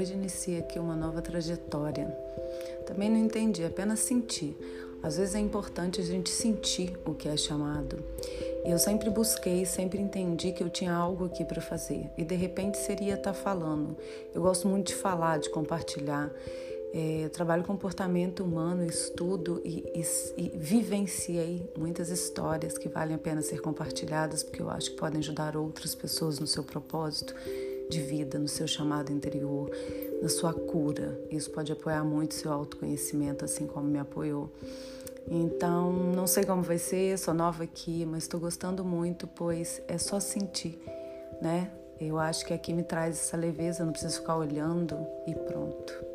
Hoje inicia aqui uma nova trajetória. Também não entendi, apenas senti. Às vezes é importante a gente sentir o que é chamado. Eu sempre busquei, sempre entendi que eu tinha algo aqui para fazer e de repente seria estar tá falando. Eu gosto muito de falar, de compartilhar. É, trabalho comportamento humano, estudo e, e, e, vivenciei muitas histórias que valem a pena ser compartilhadas porque eu acho que podem ajudar outras pessoas no seu propósito de vida, no seu chamado interior, na sua cura. Isso pode apoiar muito seu autoconhecimento, assim como me apoiou. Então, não sei como vai ser, sou nova aqui, mas estou gostando muito, pois é só sentir, né? Eu acho que aqui me traz essa leveza, não preciso ficar olhando e pronto.